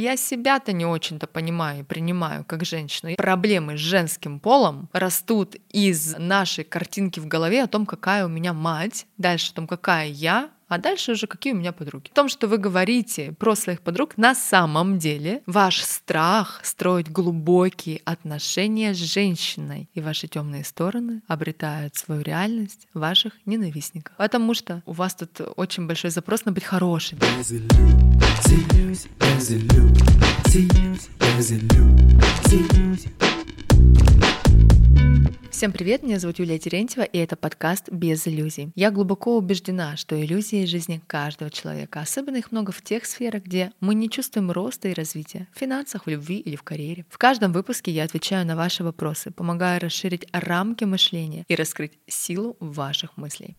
Я себя-то не очень-то понимаю и принимаю как женщину. Проблемы с женским полом растут из нашей картинки в голове о том, какая у меня мать, дальше о том, какая я, а дальше уже какие у меня подруги. В том, что вы говорите про своих подруг, на самом деле ваш страх строить глубокие отношения с женщиной и ваши темные стороны обретают свою реальность в ваших ненавистниках. Потому что у вас тут очень большой запрос на быть хорошим. Всем привет, меня зовут Юлия Терентьева, и это подкаст «Без иллюзий». Я глубоко убеждена, что иллюзии жизни каждого человека, особенно их много в тех сферах, где мы не чувствуем роста и развития, в финансах, в любви или в карьере. В каждом выпуске я отвечаю на ваши вопросы, помогая расширить рамки мышления и раскрыть силу ваших мыслей.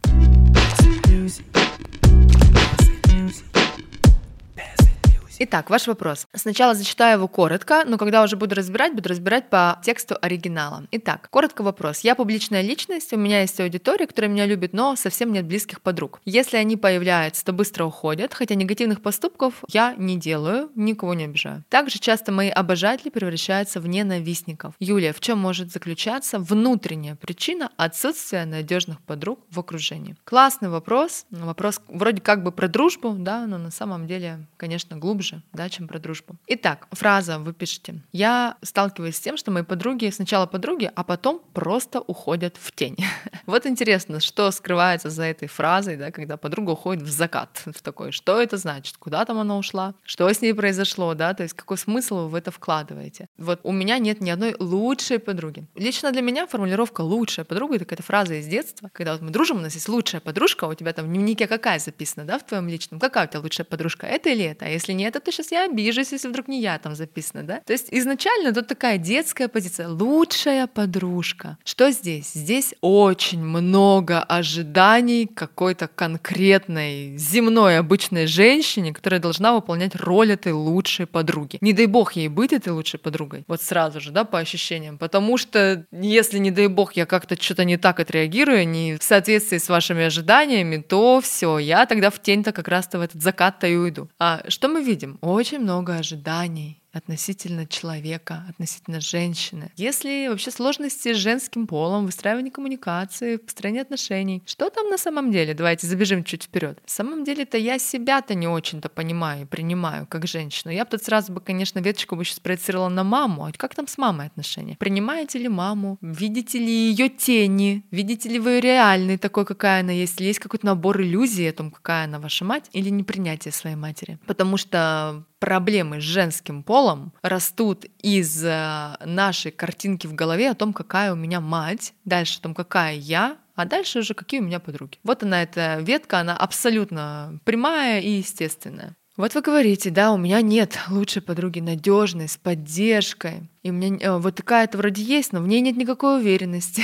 Итак, ваш вопрос. Сначала зачитаю его коротко, но когда уже буду разбирать, буду разбирать по тексту оригинала. Итак, коротко вопрос. Я публичная личность, у меня есть аудитория, которая меня любит, но совсем нет близких подруг. Если они появляются, то быстро уходят, хотя негативных поступков я не делаю, никого не обижаю. Также часто мои обожатели превращаются в ненавистников. Юлия, в чем может заключаться внутренняя причина отсутствия надежных подруг в окружении? Классный вопрос. Вопрос вроде как бы про дружбу, да, но на самом деле, конечно, глубже глубже, да, чем про дружбу. Итак, фраза вы пишете. Я сталкиваюсь с тем, что мои подруги сначала подруги, а потом просто уходят в тень. вот интересно, что скрывается за этой фразой, да, когда подруга уходит в закат, в такой, что это значит, куда там она ушла, что с ней произошло, да, то есть какой смысл вы в это вкладываете. Вот у меня нет ни одной лучшей подруги. Лично для меня формулировка «лучшая подруга» — это какая-то фраза из детства, когда вот мы дружим, у нас есть лучшая подружка, а у тебя там в дневнике какая записана, да, в твоем личном, какая у тебя лучшая подружка, это или это, а если нет, то сейчас я обижусь, если вдруг не я там записана, да? То есть изначально тут такая детская позиция, лучшая подружка. Что здесь? Здесь очень много ожиданий какой-то конкретной земной обычной женщине, которая должна выполнять роль этой лучшей подруги. Не дай бог ей быть этой лучшей подругой. Вот сразу же, да, по ощущениям. Потому что если, не дай бог, я как-то что-то не так отреагирую, не в соответствии с вашими ожиданиями, то все, я тогда в тень-то как раз-то в этот закат-то и уйду. А что мы видим? Очень много ожиданий, относительно человека, относительно женщины. Если вообще сложности с женским полом, выстраивание коммуникации, построение отношений, что там на самом деле? Давайте забежим чуть вперед. На самом деле-то я себя-то не очень-то понимаю и принимаю как женщину. Я бы тут сразу бы, конечно, веточку бы сейчас проецировала на маму. А как там с мамой отношения? Принимаете ли маму? Видите ли ее тени? Видите ли вы реальный такой, какая она есть? Или есть какой-то набор иллюзий о том, какая она ваша мать? Или непринятие своей матери? Потому что проблемы с женским полом растут из э, нашей картинки в голове о том, какая у меня мать, дальше о том, какая я, а дальше уже какие у меня подруги. Вот она, эта ветка, она абсолютно прямая и естественная. Вот вы говорите, да, у меня нет лучшей подруги, надежной, с поддержкой. И у меня э, вот такая-то вроде есть, но в ней нет никакой уверенности.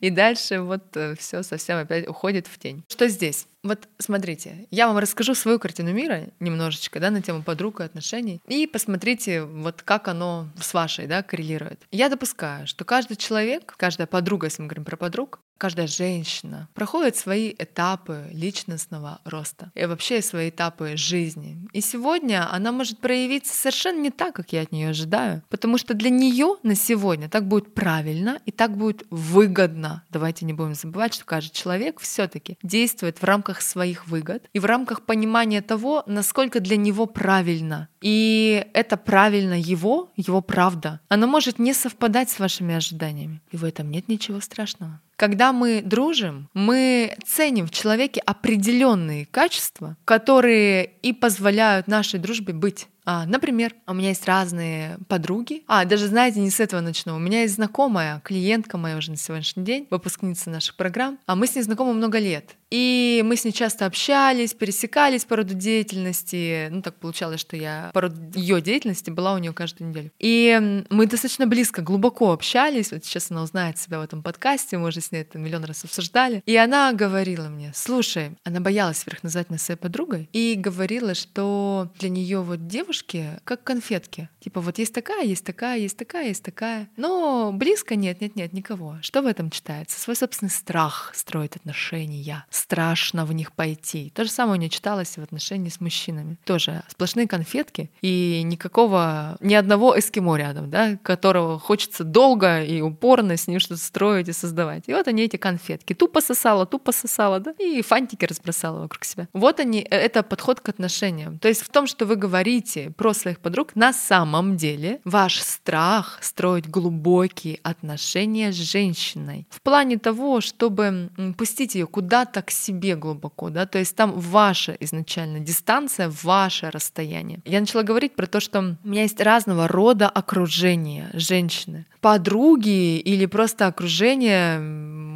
И дальше вот э, все совсем опять уходит в тень. Что здесь? Вот смотрите, я вам расскажу свою картину мира немножечко, да, на тему подруг и отношений, и посмотрите, вот как оно с вашей, да, коррелирует. Я допускаю, что каждый человек, каждая подруга, если мы говорим про подруг, каждая женщина проходит свои этапы личностного роста и вообще свои этапы жизни. И сегодня она может проявиться совершенно не так, как я от нее ожидаю, потому что для нее на сегодня так будет правильно и так будет выгодно. Давайте не будем забывать, что каждый человек все-таки действует в рамках своих выгод и в рамках понимания того, насколько для него правильно. И это правильно его, его правда. Она может не совпадать с вашими ожиданиями. И в этом нет ничего страшного. Когда мы дружим, мы ценим в человеке определенные качества, которые и позволяют нашей дружбе быть. А, например, у меня есть разные подруги. А, даже знаете, не с этого начну. У меня есть знакомая, клиентка моя уже на сегодняшний день, выпускница наших программ. А мы с ней знакомы много лет. И мы с ней часто общались, пересекались по роду деятельности. Ну, так получалось, что я по роду ее деятельности была у нее каждую неделю. И мы достаточно близко, глубоко общались. Вот сейчас она узнает себя в этом подкасте, мы уже с ней это миллион раз обсуждали. И она говорила мне, слушай, она боялась вверх назвать нас своей подругой, и говорила, что для нее вот девушки как конфетки. Типа вот есть такая, есть такая, есть такая, есть такая. Но близко нет, нет, нет, никого. Что в этом читается? Свой собственный страх строить отношения. Страшно в них пойти. То же самое у нее читалось в отношении с мужчинами. Тоже сплошные конфетки и никакого, ни одного эскимо рядом, да, которого хочется долго и упорно с ним что-то строить и создавать. И вот они эти конфетки. Тупо сосала, тупо сосала, да, и фантики разбросала вокруг себя. Вот они, э, это подход к отношениям. То есть в том, что вы говорите про своих подруг, на самом деле ваш страх строить глубокие отношения с женщиной. В плане того, чтобы пустить ее куда-то к себе глубоко, да, то есть там ваша изначально дистанция, ваше расстояние. Я начала говорить про то, что у меня есть разного рода окружение женщины. Подруги или просто окружение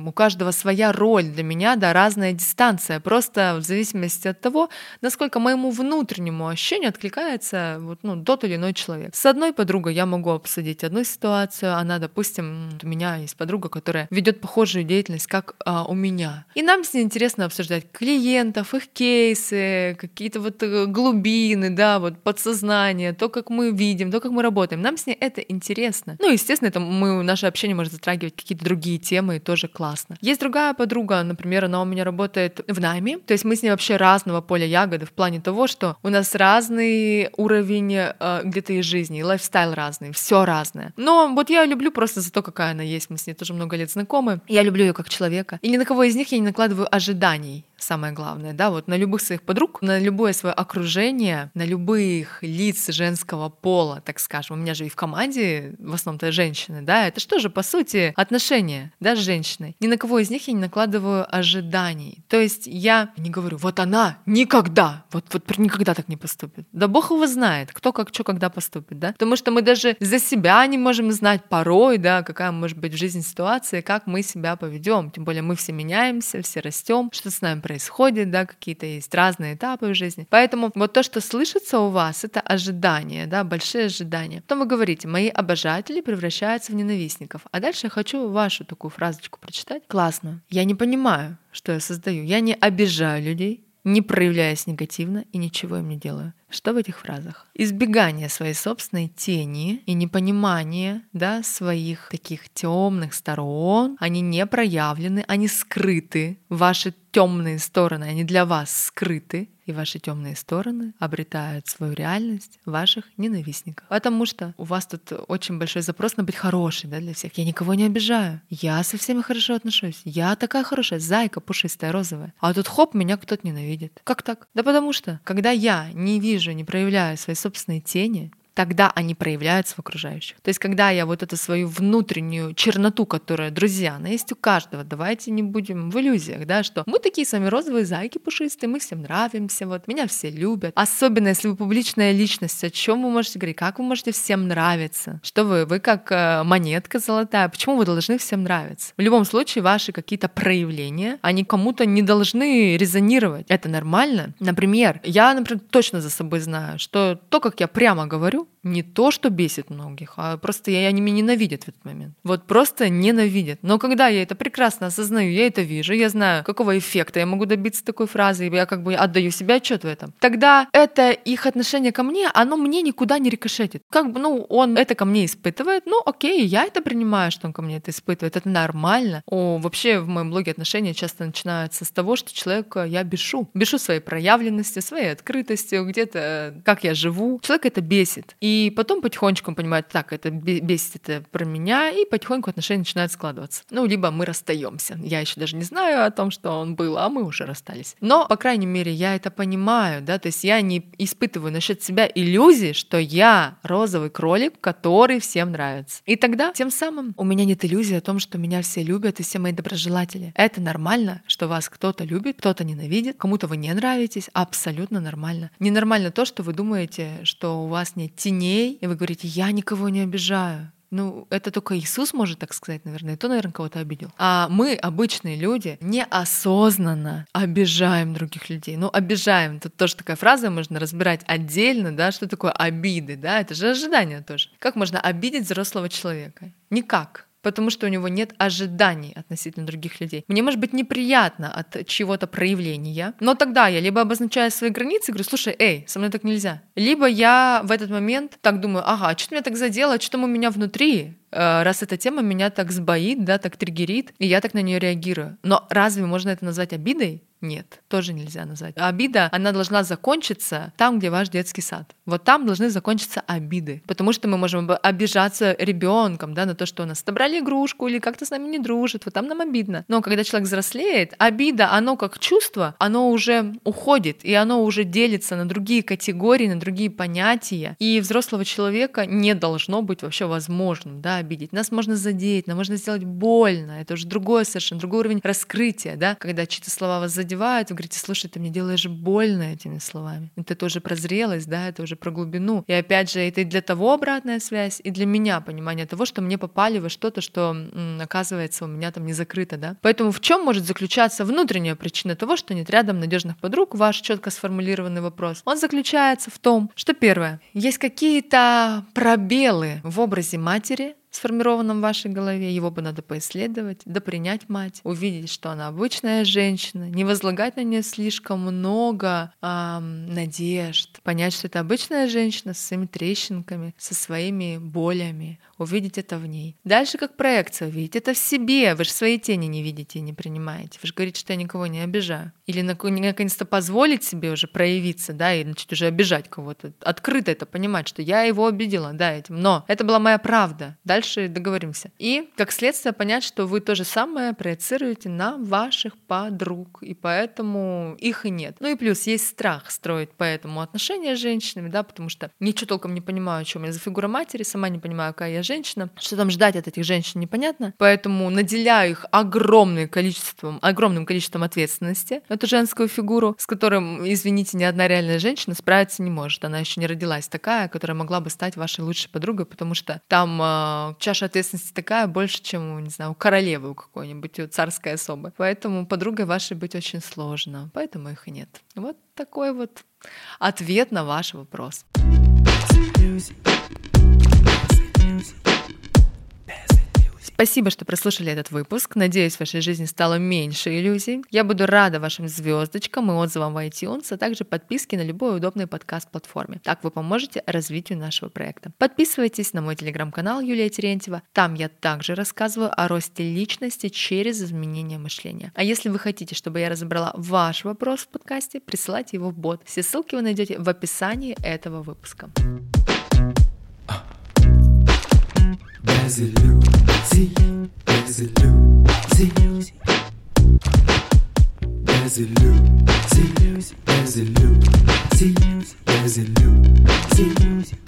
у каждого своя роль для меня, да, разная дистанция, просто в зависимости от того, насколько моему внутреннему ощущению откликается вот, ну, тот или иной человек. С одной подругой я могу обсудить одну ситуацию, она, допустим, у меня есть подруга, которая ведет похожую деятельность, как а, у меня. И нам с ней интересно обсуждать клиентов, их кейсы, какие-то вот э, глубины, да, вот подсознание, то, как мы видим, то, как мы работаем. Нам с ней это интересно. Ну, естественно, это мы, наше общение может затрагивать какие-то другие темы, и тоже классно. Есть другая подруга, например, она у меня работает в найме, то есть мы с ней вообще разного поля ягоды в плане того, что у нас разный уровень э, где-то из жизни, лайфстайл разный, все разное. Но вот я люблю просто за то, какая она есть, мы с ней тоже много лет знакомы, я люблю ее как человека, и ни на кого из них я не накладываю ожиданий самое главное, да, вот на любых своих подруг, на любое свое окружение, на любых лиц женского пола, так скажем. У меня же и в команде в основном-то женщины, да, это что же, по сути, отношения, да, с женщиной. Ни на кого из них я не накладываю ожиданий. То есть я не говорю, вот она никогда, вот, вот никогда так не поступит. Да бог его знает, кто как что когда поступит, да. Потому что мы даже за себя не можем знать порой, да, какая может быть в жизни ситуация, как мы себя поведем. Тем более мы все меняемся, все растем, что с нами происходит, да, какие-то есть разные этапы в жизни. Поэтому вот то, что слышится у вас, это ожидания, да, большие ожидания. Потом вы говорите, мои обожатели превращаются в ненавистников. А дальше я хочу вашу такую фразочку прочитать. Классно. Я не понимаю, что я создаю. Я не обижаю людей, не проявляясь негативно и ничего им не делаю. Что в этих фразах? Избегание своей собственной тени и непонимание да, своих таких темных сторон, они не проявлены, они скрыты. Ваши темные стороны, они для вас скрыты, и ваши темные стороны обретают свою реальность ваших ненавистниках. Потому что у вас тут очень большой запрос на быть хорошей да, для всех. Я никого не обижаю. Я со всеми хорошо отношусь. Я такая хорошая, зайка пушистая, розовая. А тут хоп, меня кто-то ненавидит. Как так? Да потому что, когда я не вижу, не проявляю свои собственные тени, тогда они проявляются в окружающих. То есть, когда я вот эту свою внутреннюю черноту, которая, друзья, она есть у каждого, давайте не будем в иллюзиях, да, что мы такие сами розовые зайки пушистые, мы всем нравимся, вот, меня все любят. Особенно, если вы публичная личность, о чем вы можете говорить, как вы можете всем нравиться, что вы, вы как э, монетка золотая, почему вы должны всем нравиться? В любом случае, ваши какие-то проявления, они кому-то не должны резонировать. Это нормально. Например, я, например, точно за собой знаю, что то, как я прямо говорю, не то, что бесит многих, а просто я, они меня ненавидят в этот момент. Вот просто ненавидят. Но когда я это прекрасно осознаю, я это вижу, я знаю, какого эффекта я могу добиться такой фразы, я как бы отдаю себе отчет в этом. Тогда это их отношение ко мне, оно мне никуда не рикошетит. Как бы, ну, он это ко мне испытывает, ну, окей, я это принимаю, что он ко мне это испытывает, это нормально. О, вообще в моем блоге отношения часто начинаются с того, что человека я бешу. Бешу своей проявленностью, своей открытостью, где-то как я живу. Человек это бесит. И потом потихонечку он понимает, так, это бесит это про меня, и потихоньку отношения начинают складываться. Ну, либо мы расстаемся. Я еще даже не знаю о том, что он был, а мы уже расстались. Но, по крайней мере, я это понимаю, да, то есть я не испытываю насчет себя иллюзии, что я розовый кролик, который всем нравится. И тогда, тем самым, у меня нет иллюзии о том, что меня все любят и все мои доброжелатели. Это нормально, что вас кто-то любит, кто-то ненавидит, кому-то вы не нравитесь, абсолютно нормально. Ненормально то, что вы думаете, что у вас нет теней, и вы говорите, я никого не обижаю. Ну, это только Иисус может так сказать, наверное, и то, наверное, кого-то обидел. А мы, обычные люди, неосознанно обижаем других людей. Ну, обижаем. Тут тоже такая фраза можно разбирать отдельно, да, что такое обиды, да, это же ожидание тоже. Как можно обидеть взрослого человека? Никак. Потому что у него нет ожиданий относительно других людей. Мне может быть неприятно от чего-то проявления, но тогда я либо обозначаю свои границы говорю, слушай, эй, со мной так нельзя. Либо я в этот момент так думаю, ага, а что меня так задело, а что там у меня внутри? Э, раз эта тема меня так сбоит, да, так триггерит, и я так на нее реагирую. Но разве можно это назвать обидой? Нет, тоже нельзя назвать. Обида, она должна закончиться там, где ваш детский сад. Вот там должны закончиться обиды. Потому что мы можем обижаться ребенком, да, на то, что у нас отобрали игрушку или как-то с нами не дружит. Вот там нам обидно. Но когда человек взрослеет, обида, оно как чувство, оно уже уходит, и оно уже делится на другие категории, на другие понятия. И взрослого человека не должно быть вообще возможным, да, обидеть. Нас можно задеть, нам можно сделать больно. Это уже другой совершенно другой уровень раскрытия, да, когда чьи-то слова вас задевают, задевает, вы говорите, слушай, ты мне делаешь больно этими словами. Это тоже про зрелость, да, это уже про глубину. И опять же, это и для того обратная связь, и для меня понимание того, что мне попали во что-то, что, оказывается, у меня там не закрыто, да. Поэтому в чем может заключаться внутренняя причина того, что нет рядом надежных подруг, ваш четко сформулированный вопрос? Он заключается в том, что первое, есть какие-то пробелы в образе матери, сформированном в вашей голове, его бы надо поисследовать, да принять мать, увидеть, что она обычная женщина, не возлагать на нее слишком много эм, надежд, понять, что это обычная женщина со своими трещинками, со своими болями, увидеть это в ней. Дальше как проекция увидеть это в себе, вы же свои тени не видите и не принимаете. Вы же говорите, что я никого не обижаю. Или наконец-то позволить себе уже проявиться, да, и начать уже обижать кого-то. Открыто это понимать, что я его обидела, да, этим. Но это была моя правда. Дальше дальше договоримся. И, как следствие, понять, что вы то же самое проецируете на ваших подруг, и поэтому их и нет. Ну и плюс есть страх строить поэтому отношения с женщинами, да, потому что ничего толком не понимаю, о чем я за фигура матери, сама не понимаю, какая я женщина, что там ждать от этих женщин непонятно, поэтому наделяю их огромным количеством, огромным количеством ответственности, эту женскую фигуру, с которым, извините, ни одна реальная женщина справиться не может. Она еще не родилась такая, которая могла бы стать вашей лучшей подругой, потому что там э, чаша ответственности такая больше, чем, не знаю, у королевы у какой-нибудь, у царской особы. Поэтому подругой вашей быть очень сложно, поэтому их и нет. Вот такой вот ответ на ваш вопрос. Спасибо, что прослушали этот выпуск. Надеюсь, в вашей жизни стало меньше иллюзий. Я буду рада вашим звездочкам и отзывам в iTunes, а также подписке на любой удобной подкаст-платформе. Так вы поможете развитию нашего проекта. Подписывайтесь на мой телеграм-канал Юлия Терентьева. Там я также рассказываю о росте личности через изменение мышления. А если вы хотите, чтобы я разобрала ваш вопрос в подкасте, присылайте его в бот. Все ссылки вы найдете в описании этого выпуска. There's a Lucy, as a a a a